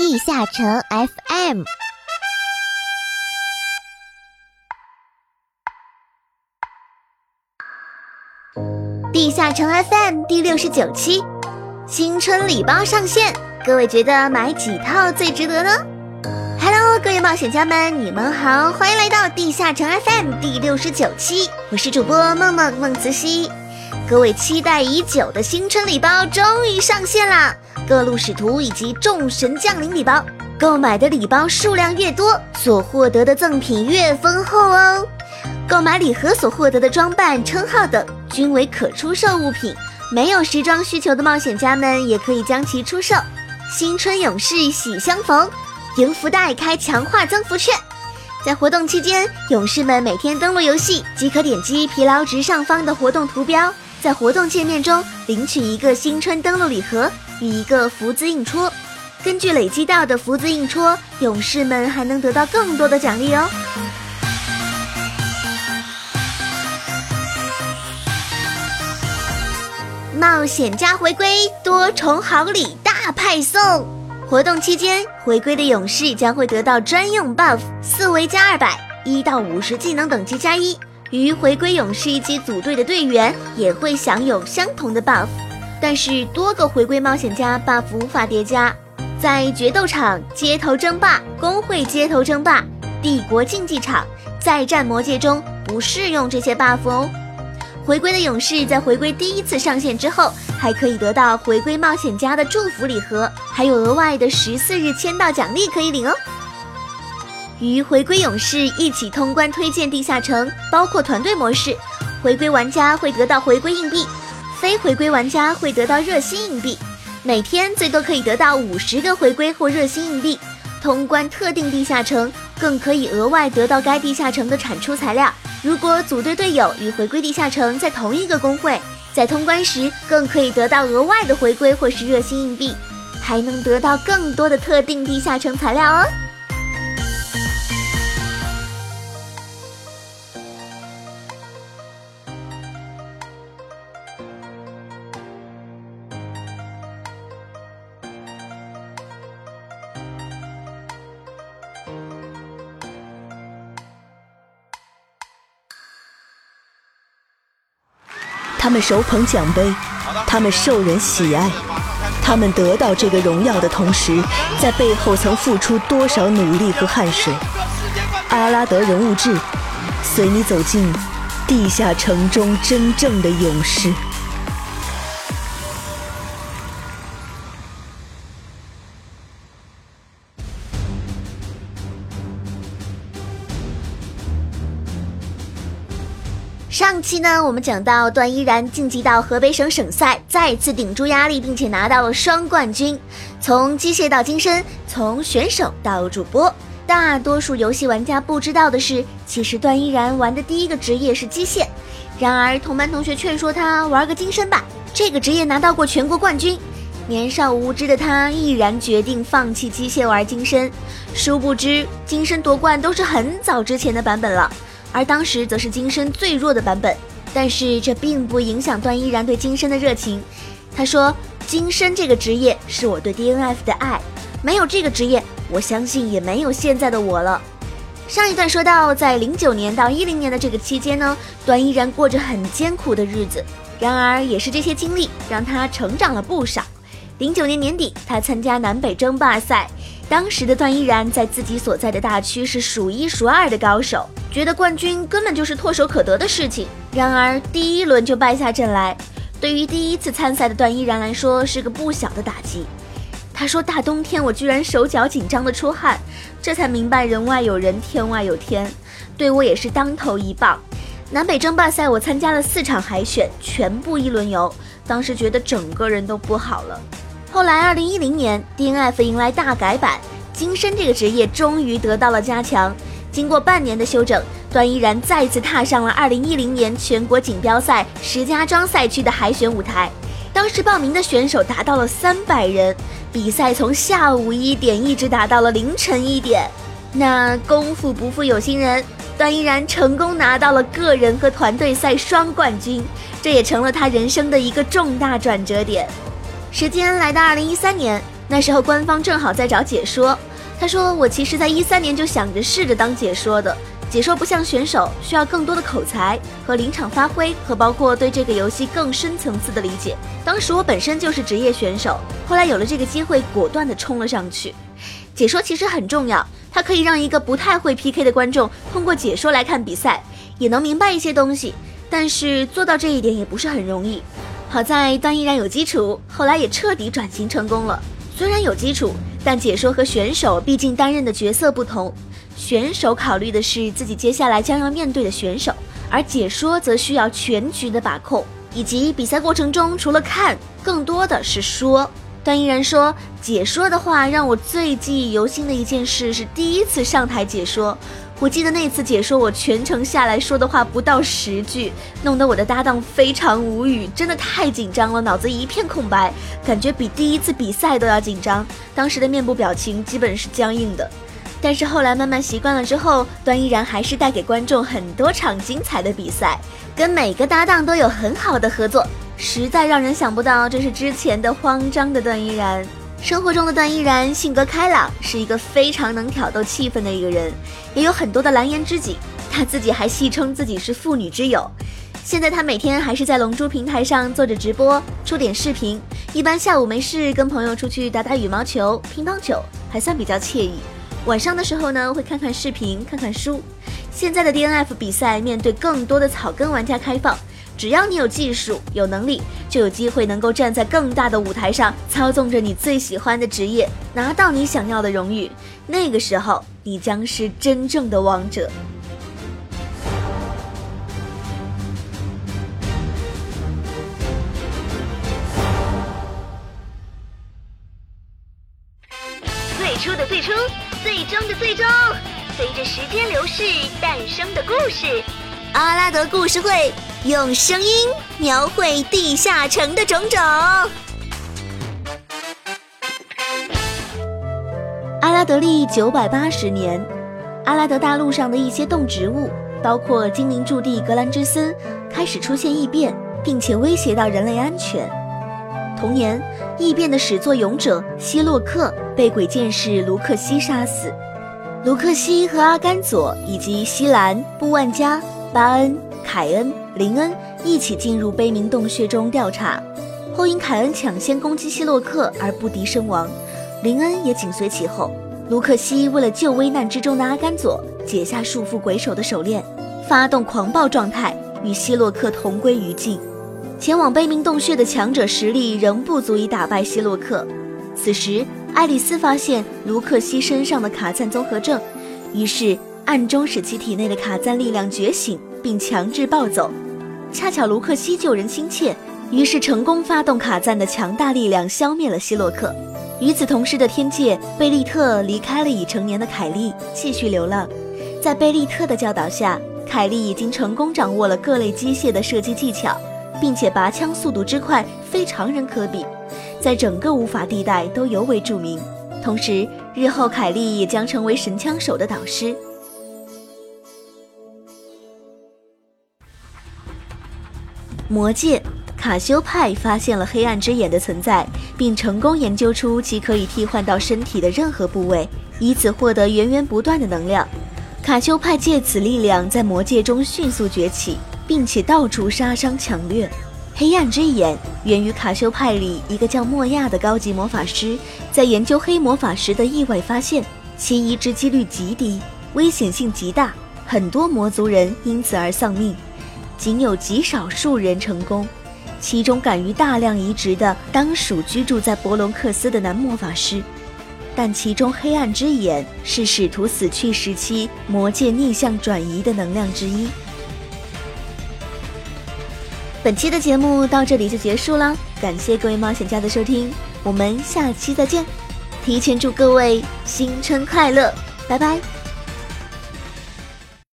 地下城 FM。地下城 FM 第六十九期，新春礼包上线，各位觉得买几套最值得呢？Hello，各位冒险家们，你们好，欢迎来到地下城 FM 第六十九期，我是主播梦梦梦慈溪。各位期待已久的新春礼包终于上线啦！各路使徒以及众神降临礼包，购买的礼包数量越多，所获得的赠品越丰厚哦。购买礼盒所获得的装扮、称号等均为可出售物品，没有时装需求的冒险家们也可以将其出售。新春勇士喜相逢，迎福袋开强化增幅券。在活动期间，勇士们每天登录游戏即可点击疲劳值上方的活动图标，在活动界面中领取一个新春登录礼盒与一个福字印戳。根据累积到的福字印戳，勇士们还能得到更多的奖励哦。冒险家回归，多重好礼大派送！活动期间，回归的勇士将会得到专用 buff，四维加二百，一到五十技能等级加一。与回归勇士一起组队的队员也会享有相同的 buff，但是多个回归冒险家 buff 无法叠加。在决斗场、街头争霸、工会街头争霸、帝国竞技场、再战魔界中不适用这些 buff 哦。回归的勇士在回归第一次上线之后，还可以得到回归冒险家的祝福礼盒，还有额外的十四日签到奖励可以领哦。与回归勇士一起通关推荐地下城，包括团队模式，回归玩家会得到回归硬币，非回归玩家会得到热心硬币，每天最多可以得到五十个回归或热心硬币。通关特定地下城，更可以额外得到该地下城的产出材料。如果组队队友与回归地下城在同一个公会，在通关时更可以得到额外的回归或是热心硬币，还能得到更多的特定地下城材料哦。他们手捧奖杯，他们受人喜爱，他们得到这个荣耀的同时，在背后曾付出多少努力和汗水？阿拉德人物志，随你走进地下城中真正的勇士。上期呢，我们讲到段依然晋级到河北省省赛，再次顶住压力，并且拿到了双冠军。从机械到金身，从选手到主播，大多数游戏玩家不知道的是，其实段依然玩的第一个职业是机械。然而，同班同学劝说他玩个金身吧，这个职业拿到过全国冠军。年少无知的他毅然决定放弃机械玩金身，殊不知金身夺冠都是很早之前的版本了。而当时则是金身最弱的版本，但是这并不影响段依然对金身的热情。他说：“金身这个职业是我对 DNF 的爱，没有这个职业，我相信也没有现在的我了。”上一段说到，在零九年到一零年的这个期间呢，段依然过着很艰苦的日子。然而，也是这些经历让他成长了不少。零九年年底，他参加南北争霸赛。当时的段依然在自己所在的大区是数一数二的高手，觉得冠军根本就是唾手可得的事情。然而第一轮就败下阵来，对于第一次参赛的段依然来说是个不小的打击。他说：“大冬天我居然手脚紧张的出汗，这才明白人外有人，天外有天，对我也是当头一棒。”南北争霸赛我参加了四场海选，全部一轮游，当时觉得整个人都不好了。后来，二零一零年，DNF 迎来大改版，金身这个职业终于得到了加强。经过半年的休整，段依然再次踏上了二零一零年全国锦标赛石家庄赛区的海选舞台。当时报名的选手达到了三百人，比赛从下午一点一直打到了凌晨一点。那功夫不负有心人，段依然成功拿到了个人和团队赛双冠军，这也成了他人生的一个重大转折点。时间来到二零一三年，那时候官方正好在找解说，他说我其实在一三年就想着试着当解说的。解说不像选手，需要更多的口才和临场发挥，和包括对这个游戏更深层次的理解。当时我本身就是职业选手，后来有了这个机会，果断的冲了上去。解说其实很重要，它可以让一个不太会 PK 的观众通过解说来看比赛，也能明白一些东西。但是做到这一点也不是很容易。好在段依然有基础，后来也彻底转型成功了。虽然有基础，但解说和选手毕竟担任的角色不同。选手考虑的是自己接下来将要面对的选手，而解说则需要全局的把控，以及比赛过程中除了看，更多的是说。段依然说，解说的话让我最记忆犹新的一件事是第一次上台解说。我记得那次解说，我全程下来说的话不到十句，弄得我的搭档非常无语，真的太紧张了，脑子一片空白，感觉比第一次比赛都要紧张。当时的面部表情基本是僵硬的。但是后来慢慢习惯了之后，段依然还是带给观众很多场精彩的比赛，跟每个搭档都有很好的合作，实在让人想不到这是之前的慌张的段依然。生活中的段依然性格开朗，是一个非常能挑逗气氛的一个人，也有很多的蓝颜知己，他自己还戏称自己是妇女之友。现在他每天还是在龙珠平台上做着直播，出点视频，一般下午没事跟朋友出去打打羽毛球、乒乓球，还算比较惬意。晚上的时候呢，会看看视频，看看书。现在的 DNF 比赛面对更多的草根玩家开放，只要你有技术、有能力，就有机会能够站在更大的舞台上，操纵着你最喜欢的职业，拿到你想要的荣誉。那个时候，你将是真正的王者。最初的最初。最终的最终，随着时间流逝诞生的故事，阿拉德故事会用声音描绘地下城的种种。阿拉德历九百八十年，阿拉德大陆上的一些动植物，包括精灵驻地格兰芝森，开始出现异变，并且威胁到人类安全。同年，异变的始作俑者希洛克被鬼剑士卢克西杀死。卢克西和阿甘佐以及西兰、布万加、巴恩、凯恩、林恩一起进入悲鸣洞穴中调查，后因凯恩抢先攻击希洛克而不敌身亡，林恩也紧随其后。卢克西为了救危难之中的阿甘佐，解下束缚鬼手的手链，发动狂暴状态，与希洛克同归于尽。前往悲鸣洞穴的强者实力仍不足以打败希洛克。此时，爱丽丝发现卢克西身上的卡赞综合症，于是暗中使其体内的卡赞力量觉醒，并强制暴走。恰巧卢克西救人心切，于是成功发动卡赞的强大力量，消灭了希洛克。与此同时的天界，贝利特离开了已成年的凯利，继续流浪。在贝利特的教导下，凯利已经成功掌握了各类机械的射击技巧。并且拔枪速度之快非常人可比，在整个无法地带都尤为著名。同时，日后凯利也将成为神枪手的导师。魔界，卡修派发现了黑暗之眼的存在，并成功研究出其可以替换到身体的任何部位，以此获得源源不断的能量。卡修派借此力量在魔界中迅速崛起。并且到处杀伤抢掠，黑暗之眼源于卡修派里一个叫莫亚的高级魔法师在研究黑魔法时的意外发现，其移植几率极低，危险性极大，很多魔族人因此而丧命，仅有极少数人成功。其中敢于大量移植的，当属居住在伯龙克斯的男魔法师，但其中黑暗之眼是使徒死去时期魔界逆向转移的能量之一。本期的节目到这里就结束了，感谢各位冒险家的收听，我们下期再见，提前祝各位新春快乐，拜拜。